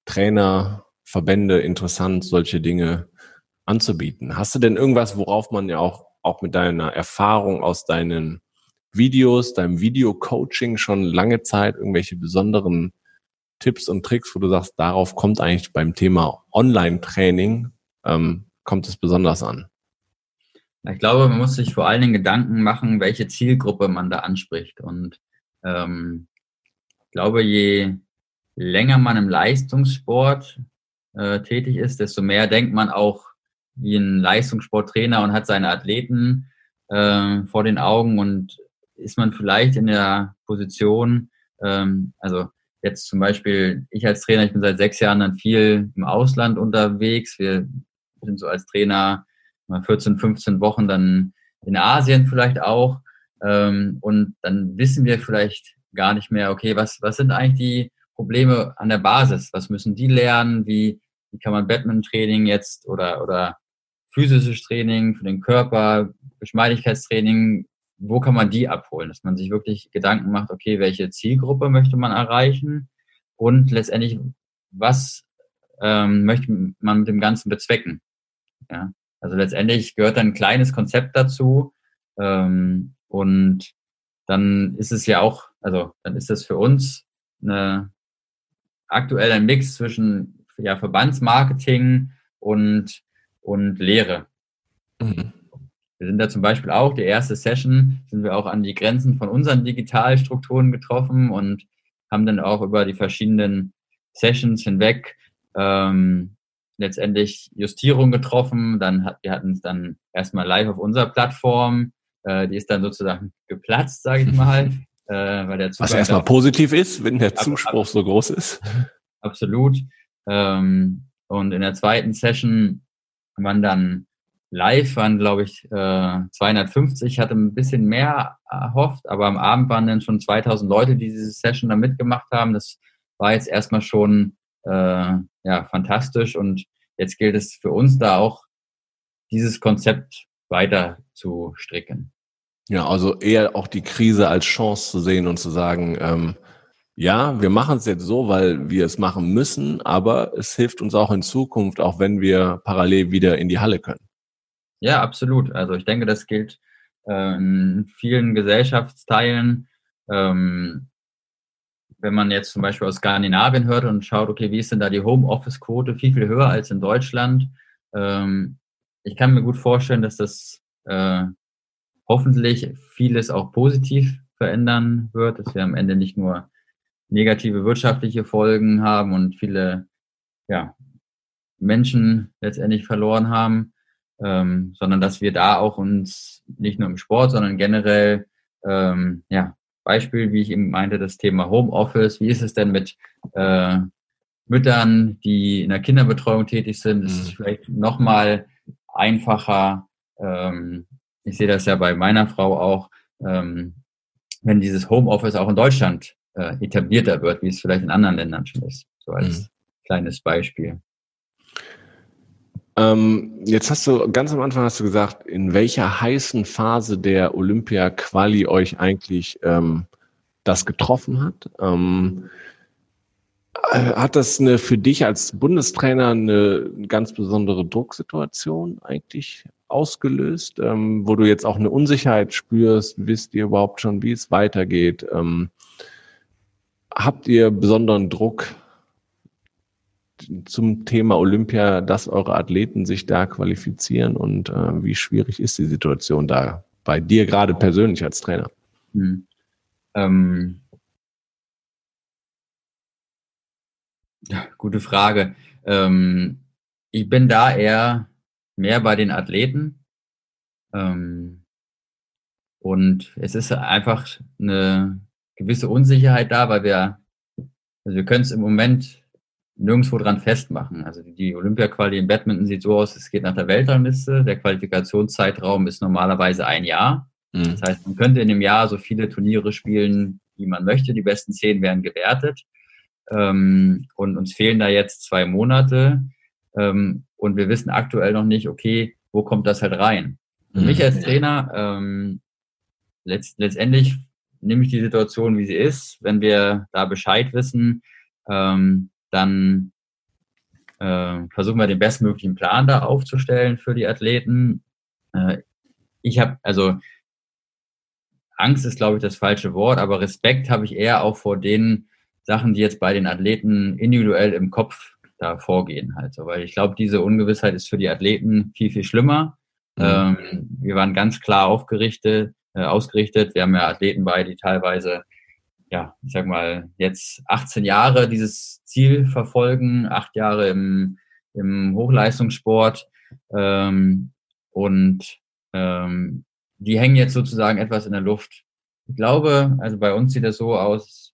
Trainer, Verbände interessant, solche Dinge anzubieten. Hast du denn irgendwas, worauf man ja auch, auch mit deiner Erfahrung aus deinen Videos, deinem Video-Coaching schon lange Zeit irgendwelche besonderen Tipps und Tricks, wo du sagst, darauf kommt eigentlich beim Thema Online-Training, ähm, kommt es besonders an? Ich glaube, man muss sich vor allen Dingen Gedanken machen, welche Zielgruppe man da anspricht. Und ähm, ich glaube, je länger man im Leistungssport äh, tätig ist, desto mehr denkt man auch wie ein Leistungssporttrainer und hat seine Athleten äh, vor den Augen und ist man vielleicht in der Position, ähm, also jetzt zum Beispiel ich als Trainer, ich bin seit sechs Jahren dann viel im Ausland unterwegs. Wir sind so als Trainer 14, 15 Wochen dann in Asien vielleicht auch. Ähm, und dann wissen wir vielleicht gar nicht mehr, okay, was, was sind eigentlich die Probleme an der Basis? Was müssen die lernen? Wie, wie kann man Badminton-Training jetzt oder, oder physisches Training für den Körper, Geschmeidigkeitstraining, wo kann man die abholen? Dass man sich wirklich Gedanken macht, okay, welche Zielgruppe möchte man erreichen und letztendlich, was ähm, möchte man mit dem Ganzen bezwecken? Ja, also letztendlich gehört ein kleines Konzept dazu ähm, und dann ist es ja auch, also dann ist es für uns eine, aktuell ein Mix zwischen ja, Verbandsmarketing und, und Lehre. Mhm. Wir sind da zum Beispiel auch, die erste Session, sind wir auch an die Grenzen von unseren Digitalstrukturen getroffen und haben dann auch über die verschiedenen Sessions hinweg ähm, letztendlich Justierung getroffen. Dann hat, wir hatten es dann erstmal live auf unserer Plattform. Äh, die ist dann sozusagen geplatzt, sage ich mal. äh, weil der Was erstmal positiv ist, wenn der Zuspruch ab, so groß ist. Absolut. Ähm, und in der zweiten Session waren dann live, waren glaube ich äh, 250, hatte ein bisschen mehr erhofft, aber am Abend waren dann schon 2000 Leute, die diese Session da mitgemacht haben. Das war jetzt erstmal schon ja, fantastisch und jetzt gilt es für uns da auch, dieses Konzept weiter zu stricken. Ja, also eher auch die Krise als Chance zu sehen und zu sagen, ähm, ja, wir machen es jetzt so, weil wir es machen müssen, aber es hilft uns auch in Zukunft, auch wenn wir parallel wieder in die Halle können. Ja, absolut. Also ich denke, das gilt äh, in vielen Gesellschaftsteilen. Ähm, wenn man jetzt zum Beispiel aus Skandinavien hört und schaut, okay, wie ist denn da die Homeoffice-Quote, viel, viel höher als in Deutschland. Ähm, ich kann mir gut vorstellen, dass das äh, hoffentlich vieles auch positiv verändern wird, dass wir am Ende nicht nur negative wirtschaftliche Folgen haben und viele ja, Menschen letztendlich verloren haben, ähm, sondern dass wir da auch uns nicht nur im Sport, sondern generell ähm, ja, Beispiel, wie ich eben meinte, das Thema Homeoffice. Wie ist es denn mit äh, Müttern, die in der Kinderbetreuung tätig sind? Ist es mhm. vielleicht nochmal einfacher. Ähm, ich sehe das ja bei meiner Frau auch, ähm, wenn dieses Homeoffice auch in Deutschland äh, etablierter wird, wie es vielleicht in anderen Ländern schon ist. So als mhm. kleines Beispiel. Ähm, jetzt hast du ganz am Anfang hast du gesagt, in welcher heißen Phase der Olympia-Quali euch eigentlich ähm, das getroffen hat. Ähm, äh, hat das eine für dich als Bundestrainer eine ganz besondere Drucksituation eigentlich ausgelöst, ähm, wo du jetzt auch eine Unsicherheit spürst? Wisst ihr überhaupt schon, wie es weitergeht? Ähm, habt ihr besonderen Druck zum Thema Olympia, dass eure Athleten sich da qualifizieren und äh, wie schwierig ist die Situation da bei dir gerade persönlich als Trainer? Hm. Ähm, ja, gute Frage. Ähm, ich bin da eher mehr bei den Athleten. Ähm, und es ist einfach eine gewisse Unsicherheit da, weil wir, also wir können es im Moment nirgendwo dran festmachen. Also die Olympia-Quali im Badminton sieht so aus, es geht nach der Weltrangliste. Der Qualifikationszeitraum ist normalerweise ein Jahr. Mhm. Das heißt, man könnte in dem Jahr so viele Turniere spielen, wie man möchte. Die besten zehn werden gewertet. Ähm, und uns fehlen da jetzt zwei Monate. Ähm, und wir wissen aktuell noch nicht, okay, wo kommt das halt rein? Für mhm. mich als Trainer, ähm, letzt, letztendlich nehme ich die Situation, wie sie ist. Wenn wir da Bescheid wissen, ähm, dann äh, versuchen wir den bestmöglichen Plan da aufzustellen für die Athleten. Äh, ich habe also Angst ist, glaube ich, das falsche Wort, aber Respekt habe ich eher auch vor den Sachen, die jetzt bei den Athleten individuell im Kopf da vorgehen halt so, weil ich glaube, diese Ungewissheit ist für die Athleten viel, viel schlimmer. Mhm. Ähm, wir waren ganz klar aufgerichtet, äh, ausgerichtet. Wir haben ja Athleten bei, die teilweise, ja, ich sag mal, jetzt 18 Jahre dieses Ziel verfolgen, acht Jahre im, im Hochleistungssport ähm, und ähm, die hängen jetzt sozusagen etwas in der Luft. Ich glaube, also bei uns sieht das so aus,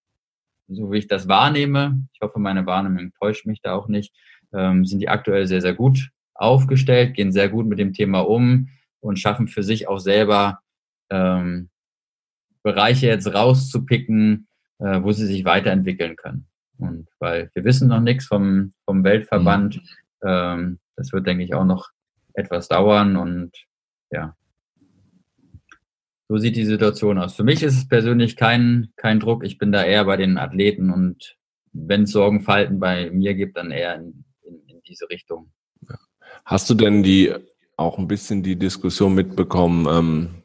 so wie ich das wahrnehme. Ich hoffe, meine Wahrnehmung täuscht mich da auch nicht. Ähm, sind die aktuell sehr, sehr gut aufgestellt, gehen sehr gut mit dem Thema um und schaffen für sich auch selber ähm, Bereiche jetzt rauszupicken, äh, wo sie sich weiterentwickeln können. Und weil wir wissen noch nichts vom, vom Weltverband, mhm. ähm, das wird, denke ich, auch noch etwas dauern und ja, so sieht die Situation aus. Für mich ist es persönlich kein, kein Druck. Ich bin da eher bei den Athleten und wenn es Sorgenfalten bei mir gibt, dann eher in, in, in diese Richtung. Hast du denn die auch ein bisschen die Diskussion mitbekommen, ähm,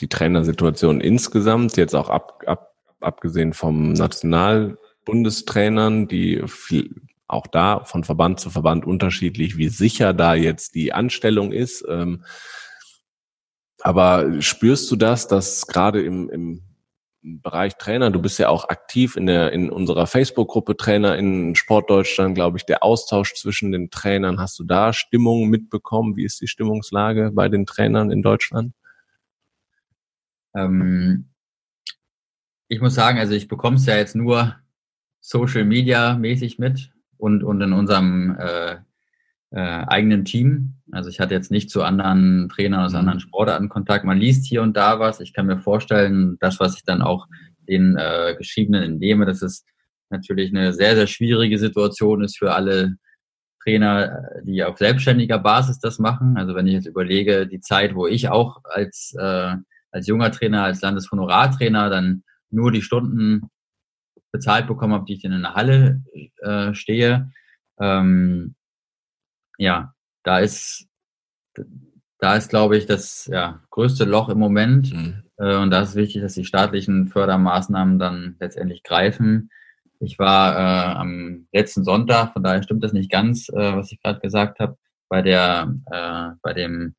die Trainersituation insgesamt, jetzt auch ab, ab, abgesehen vom Nationalbundestrainern, die viel, auch da von Verband zu Verband unterschiedlich, wie sicher da jetzt die Anstellung ist. Ähm, aber spürst du das, dass gerade im, im Bereich Trainer, du bist ja auch aktiv in der in unserer Facebook-Gruppe Trainer in Sportdeutschland, glaube ich, der Austausch zwischen den Trainern, hast du da Stimmung mitbekommen? Wie ist die Stimmungslage bei den Trainern in Deutschland? Ähm, ich muss sagen, also ich bekomme es ja jetzt nur Social Media mäßig mit und, und in unserem äh, äh, eigenen Team. Also ich hatte jetzt nicht zu anderen Trainern aus mhm. anderen Sportarten Kontakt. Man liest hier und da was. Ich kann mir vorstellen, das, was ich dann auch den äh, Geschriebenen entnehme, dass es natürlich eine sehr, sehr schwierige Situation ist für alle Trainer, die auf selbstständiger Basis das machen. Also wenn ich jetzt überlege, die Zeit, wo ich auch als, äh, als junger Trainer, als Landeshonorartrainer dann nur die Stunden bezahlt bekommen habe, die ich in einer Halle äh, stehe, ähm, ja, da ist, da ist, glaube ich, das ja, größte Loch im Moment. Mhm. Äh, und da ist wichtig, dass die staatlichen Fördermaßnahmen dann letztendlich greifen. Ich war äh, am letzten Sonntag, von daher stimmt das nicht ganz, äh, was ich gerade gesagt habe, bei der, äh, bei dem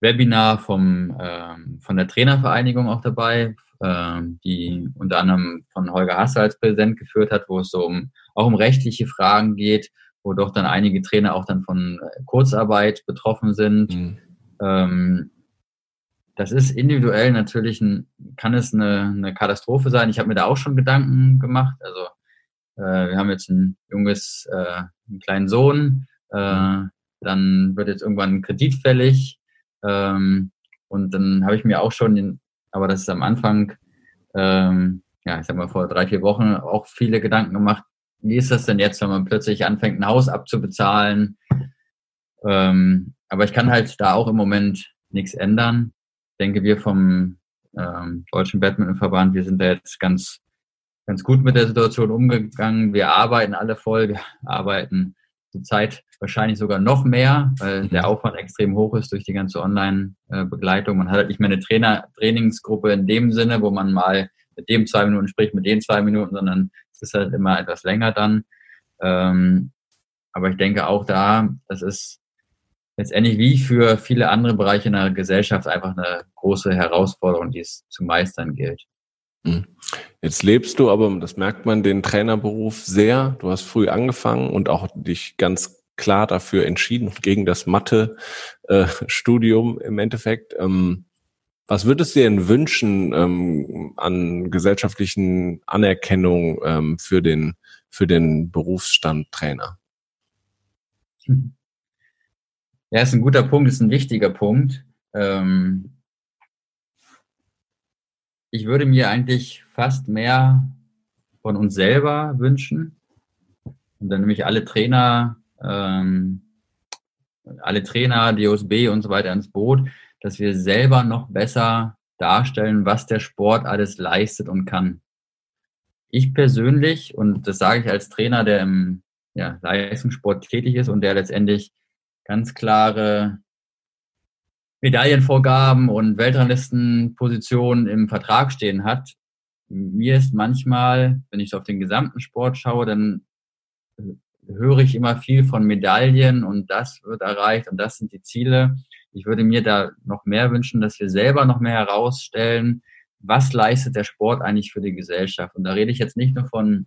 Webinar vom, äh, von der Trainervereinigung auch dabei, äh, die unter anderem von Holger Hasse als Präsident geführt hat, wo es so um, auch um rechtliche Fragen geht wo doch dann einige Trainer auch dann von äh, Kurzarbeit betroffen sind. Mhm. Ähm, das ist individuell natürlich ein, kann es eine, eine Katastrophe sein. Ich habe mir da auch schon Gedanken gemacht. Also äh, wir haben jetzt ein junges, äh, einen kleinen Sohn, äh, mhm. dann wird jetzt irgendwann ein Kredit fällig. Ähm, und dann habe ich mir auch schon, den, aber das ist am Anfang, ähm, ja, ich sag mal vor drei, vier Wochen auch viele Gedanken gemacht, wie ist das denn jetzt, wenn man plötzlich anfängt, ein Haus abzubezahlen? Ähm, aber ich kann halt da auch im Moment nichts ändern. Ich denke, wir vom ähm, Deutschen Badmintonverband, wir sind da jetzt ganz, ganz gut mit der Situation umgegangen. Wir arbeiten alle voll. Wir arbeiten zurzeit wahrscheinlich sogar noch mehr, weil der Aufwand extrem hoch ist durch die ganze Online-Begleitung. Man hat halt nicht mehr eine Trainer Trainingsgruppe in dem Sinne, wo man mal mit dem zwei Minuten spricht, mit den zwei Minuten, sondern es ist halt immer etwas länger dann. Ähm, aber ich denke auch da, das ist letztendlich wie für viele andere Bereiche in der Gesellschaft einfach eine große Herausforderung, die es zu meistern gilt. Hm. Jetzt lebst du aber, das merkt man, den Trainerberuf sehr. Du hast früh angefangen und auch dich ganz klar dafür entschieden, gegen das Mathe-Studium äh, im Endeffekt. Ähm, was würdest du dir denn wünschen ähm, an gesellschaftlichen Anerkennung ähm, für den für den Berufsstand Trainer? Ja, ist ein guter Punkt, ist ein wichtiger Punkt. Ähm, ich würde mir eigentlich fast mehr von uns selber wünschen. Und dann nämlich alle Trainer, ähm, alle Trainer, DOSB und so weiter ins Boot, dass wir selber noch besser darstellen, was der Sport alles leistet und kann. Ich persönlich, und das sage ich als Trainer, der im ja, Leistungssport tätig ist und der letztendlich ganz klare Medaillenvorgaben und Weltranglistenpositionen im Vertrag stehen hat. Mir ist manchmal, wenn ich so auf den gesamten Sport schaue, dann höre ich immer viel von Medaillen und das wird erreicht und das sind die Ziele. Ich würde mir da noch mehr wünschen, dass wir selber noch mehr herausstellen, was leistet der Sport eigentlich für die Gesellschaft. Und da rede ich jetzt nicht nur von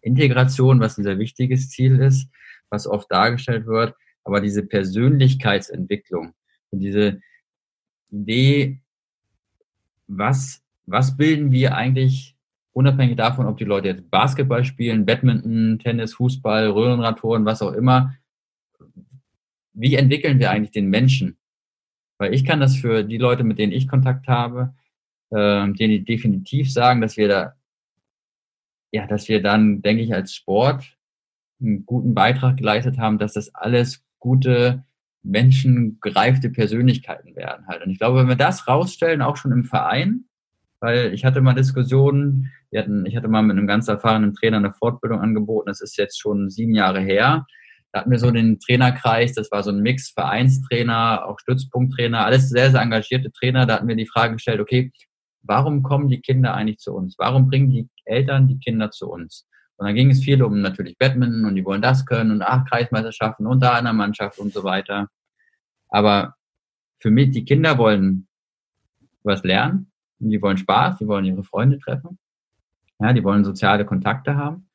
Integration, was ein sehr wichtiges Ziel ist, was oft dargestellt wird, aber diese Persönlichkeitsentwicklung diese Idee, was, was bilden wir eigentlich unabhängig davon, ob die Leute jetzt Basketball spielen, Badminton, Tennis, Fußball, Röhrenradtouren, was auch immer, wie entwickeln wir eigentlich den Menschen? Weil ich kann das für die Leute, mit denen ich Kontakt habe, äh, denen definitiv sagen, dass wir da, ja, dass wir dann, denke ich, als Sport einen guten Beitrag geleistet haben, dass das alles gute menschengereifte Persönlichkeiten werden halt. Und ich glaube, wenn wir das rausstellen, auch schon im Verein, weil ich hatte mal Diskussionen, wir hatten, ich hatte mal mit einem ganz erfahrenen Trainer eine Fortbildung angeboten, das ist jetzt schon sieben Jahre her. Da hatten wir so den Trainerkreis, das war so ein Mix, Vereinstrainer, auch Stützpunkttrainer, alles sehr, sehr engagierte Trainer. Da hatten wir die Frage gestellt, okay, warum kommen die Kinder eigentlich zu uns? Warum bringen die Eltern die Kinder zu uns? Und dann ging es viel um natürlich Badminton und die wollen das können und ach, Kreismeisterschaften und da einer Mannschaft und so weiter. Aber für mich, die Kinder wollen was lernen und die wollen Spaß, die wollen ihre Freunde treffen. Ja, die wollen soziale Kontakte haben.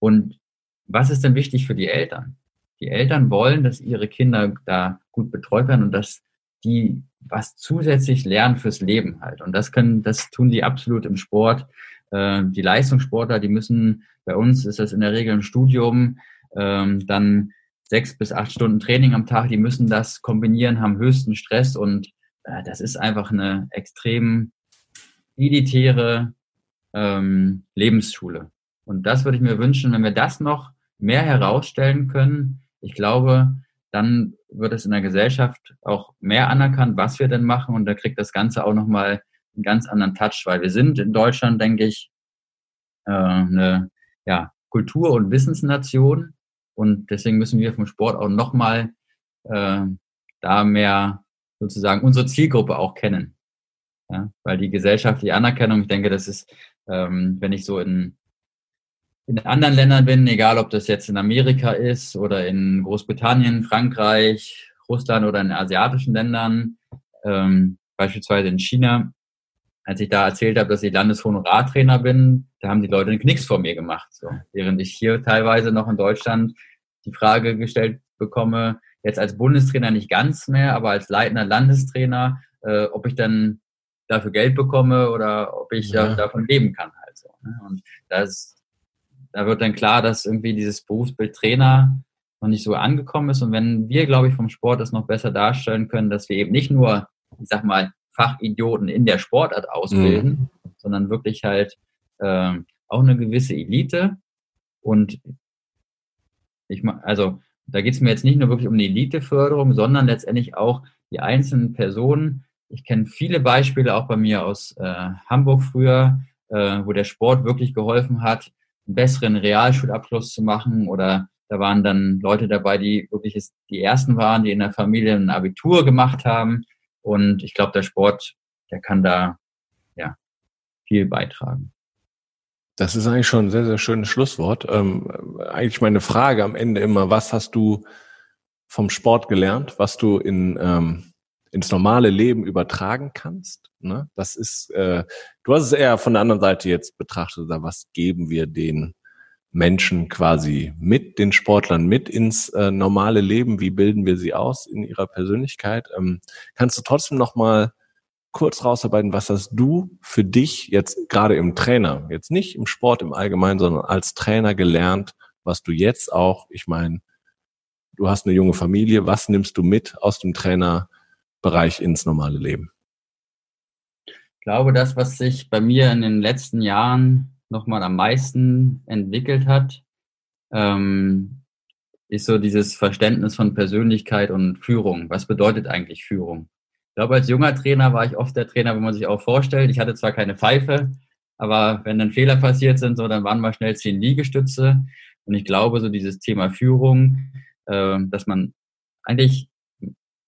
Und was ist denn wichtig für die Eltern? Die Eltern wollen, dass ihre Kinder da gut betreut werden und dass die was zusätzlich lernen fürs Leben halt. Und das können, das tun die absolut im Sport. Äh, die Leistungssportler, die müssen, bei uns ist das in der Regel im Studium, ähm, dann sechs bis acht Stunden Training am Tag, die müssen das kombinieren, haben höchsten Stress und äh, das ist einfach eine extrem elitäre ähm, Lebensschule. Und das würde ich mir wünschen, wenn wir das noch mehr herausstellen können. Ich glaube, dann wird es in der Gesellschaft auch mehr anerkannt, was wir denn machen. Und da kriegt das Ganze auch nochmal einen ganz anderen Touch, weil wir sind in Deutschland, denke ich, äh, eine ja, Kultur- und Wissensnation. Und deswegen müssen wir vom Sport auch nochmal äh, da mehr sozusagen unsere Zielgruppe auch kennen. Ja, weil die gesellschaftliche Anerkennung, ich denke, das ist, ähm, wenn ich so in, in anderen Ländern bin, egal ob das jetzt in Amerika ist oder in Großbritannien, Frankreich, Russland oder in asiatischen Ländern, ähm, beispielsweise in China, als ich da erzählt habe, dass ich Landeshonorartrainer bin, da haben die Leute einen Knicks vor mir gemacht. So. Während ich hier teilweise noch in Deutschland die Frage gestellt bekomme, jetzt als Bundestrainer nicht ganz mehr, aber als leitender Landestrainer, äh, ob ich dann dafür Geld bekomme oder ob ich ja. davon leben kann halt so. Ne? Und das, da wird dann klar, dass irgendwie dieses Berufsbild Trainer noch nicht so angekommen ist. Und wenn wir, glaube ich, vom Sport das noch besser darstellen können, dass wir eben nicht nur, ich sag mal, Fachidioten in der Sportart ausbilden, mhm. sondern wirklich halt äh, auch eine gewisse Elite. Und ich also da geht es mir jetzt nicht nur wirklich um die Eliteförderung, sondern letztendlich auch die einzelnen Personen. Ich kenne viele Beispiele auch bei mir aus äh, Hamburg früher, äh, wo der Sport wirklich geholfen hat, einen besseren Realschulabschluss zu machen oder da waren dann Leute dabei, die wirklich die ersten waren, die in der Familie ein Abitur gemacht haben. Und ich glaube, der Sport, der kann da ja viel beitragen. Das ist eigentlich schon ein sehr, sehr schönes Schlusswort. Ähm, eigentlich meine Frage am Ende immer, was hast du vom Sport gelernt, was du in, ähm, ins normale Leben übertragen kannst? Ne? Das ist, äh, du hast es eher von der anderen Seite jetzt betrachtet, was geben wir den Menschen quasi mit, den Sportlern mit ins äh, normale Leben? Wie bilden wir sie aus in ihrer Persönlichkeit? Ähm, kannst du trotzdem nochmal kurz rausarbeiten, was hast du für dich jetzt gerade im Trainer, jetzt nicht im Sport im Allgemeinen, sondern als Trainer gelernt, was du jetzt auch, ich meine, du hast eine junge Familie, was nimmst du mit aus dem Trainerbereich ins normale Leben? Ich glaube, das, was sich bei mir in den letzten Jahren nochmal am meisten entwickelt hat, ähm, ist so dieses Verständnis von Persönlichkeit und Führung. Was bedeutet eigentlich Führung? Ich glaube, als junger Trainer war ich oft der Trainer, wo man sich auch vorstellt, ich hatte zwar keine Pfeife, aber wenn dann Fehler passiert sind, so, dann waren mal schnell zehn Liegestütze. Und ich glaube, so dieses Thema Führung, äh, dass man eigentlich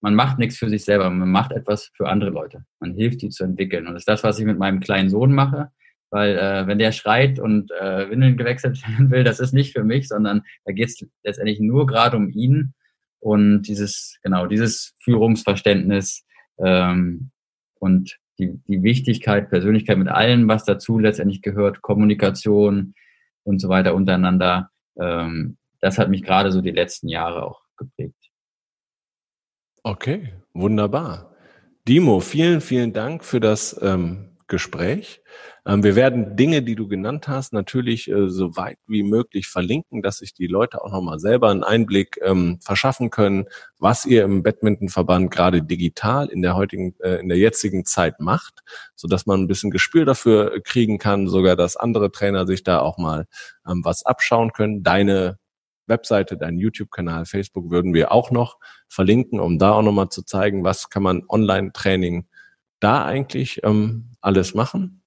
man macht nichts für sich selber, man macht etwas für andere Leute. Man hilft die zu entwickeln. Und das ist das, was ich mit meinem kleinen Sohn mache. Weil äh, wenn der schreit und äh, Windeln gewechselt werden will, das ist nicht für mich, sondern da geht es letztendlich nur gerade um ihn und dieses, genau, dieses Führungsverständnis ähm, und die, die Wichtigkeit, Persönlichkeit mit allem, was dazu letztendlich gehört, Kommunikation und so weiter untereinander, ähm, das hat mich gerade so die letzten Jahre auch geprägt. Okay, wunderbar. Dimo, vielen, vielen Dank für das ähm, Gespräch. Ähm, wir werden Dinge, die du genannt hast, natürlich äh, so weit wie möglich verlinken, dass sich die Leute auch nochmal selber einen Einblick ähm, verschaffen können, was ihr im Badmintonverband gerade digital in der heutigen, äh, in der jetzigen Zeit macht, so dass man ein bisschen Gespür dafür kriegen kann, sogar dass andere Trainer sich da auch mal ähm, was abschauen können. Deine Webseite, deinen YouTube-Kanal, Facebook würden wir auch noch verlinken, um da auch nochmal zu zeigen, was kann man Online-Training da eigentlich ähm, alles machen.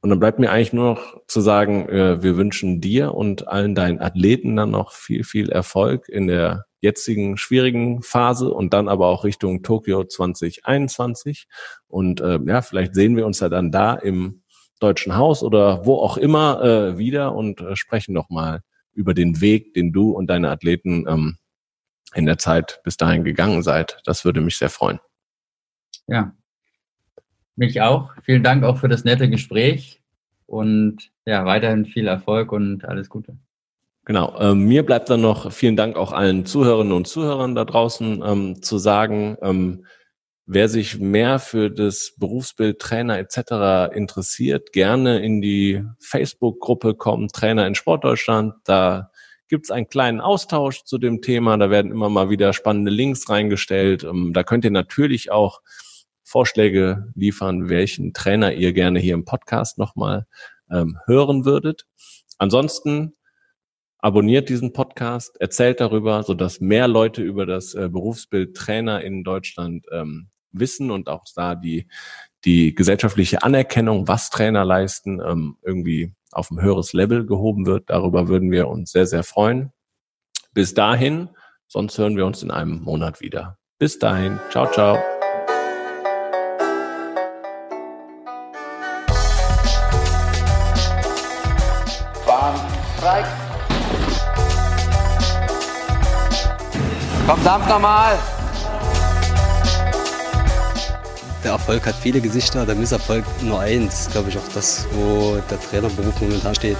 Und dann bleibt mir eigentlich nur noch zu sagen, äh, wir wünschen dir und allen deinen Athleten dann noch viel, viel Erfolg in der jetzigen schwierigen Phase und dann aber auch Richtung Tokio 2021. Und äh, ja, vielleicht sehen wir uns ja dann da im Deutschen Haus oder wo auch immer äh, wieder und äh, sprechen nochmal über den Weg, den du und deine Athleten ähm, in der Zeit bis dahin gegangen seid. Das würde mich sehr freuen. Ja, mich auch. Vielen Dank auch für das nette Gespräch und ja, weiterhin viel Erfolg und alles Gute. Genau. Ähm, mir bleibt dann noch vielen Dank auch allen Zuhörerinnen und Zuhörern da draußen ähm, zu sagen, ähm, wer sich mehr für das Berufsbild Trainer etc. interessiert, gerne in die Facebook-Gruppe kommen, Trainer in Sportdeutschland. Da gibt's einen kleinen Austausch zu dem Thema. Da werden immer mal wieder spannende Links reingestellt. Ähm, da könnt ihr natürlich auch Vorschläge liefern, welchen Trainer ihr gerne hier im Podcast nochmal ähm, hören würdet. Ansonsten abonniert diesen Podcast, erzählt darüber, sodass mehr Leute über das äh, Berufsbild Trainer in Deutschland ähm, wissen und auch da die, die gesellschaftliche Anerkennung, was Trainer leisten, ähm, irgendwie auf ein höheres Level gehoben wird. Darüber würden wir uns sehr, sehr freuen. Bis dahin, sonst hören wir uns in einem Monat wieder. Bis dahin, ciao, ciao. Verdammt nochmal! Der Erfolg hat viele Gesichter, der Misserfolg nur eins. Glaube ich auch das, wo der Trainerberuf momentan steht.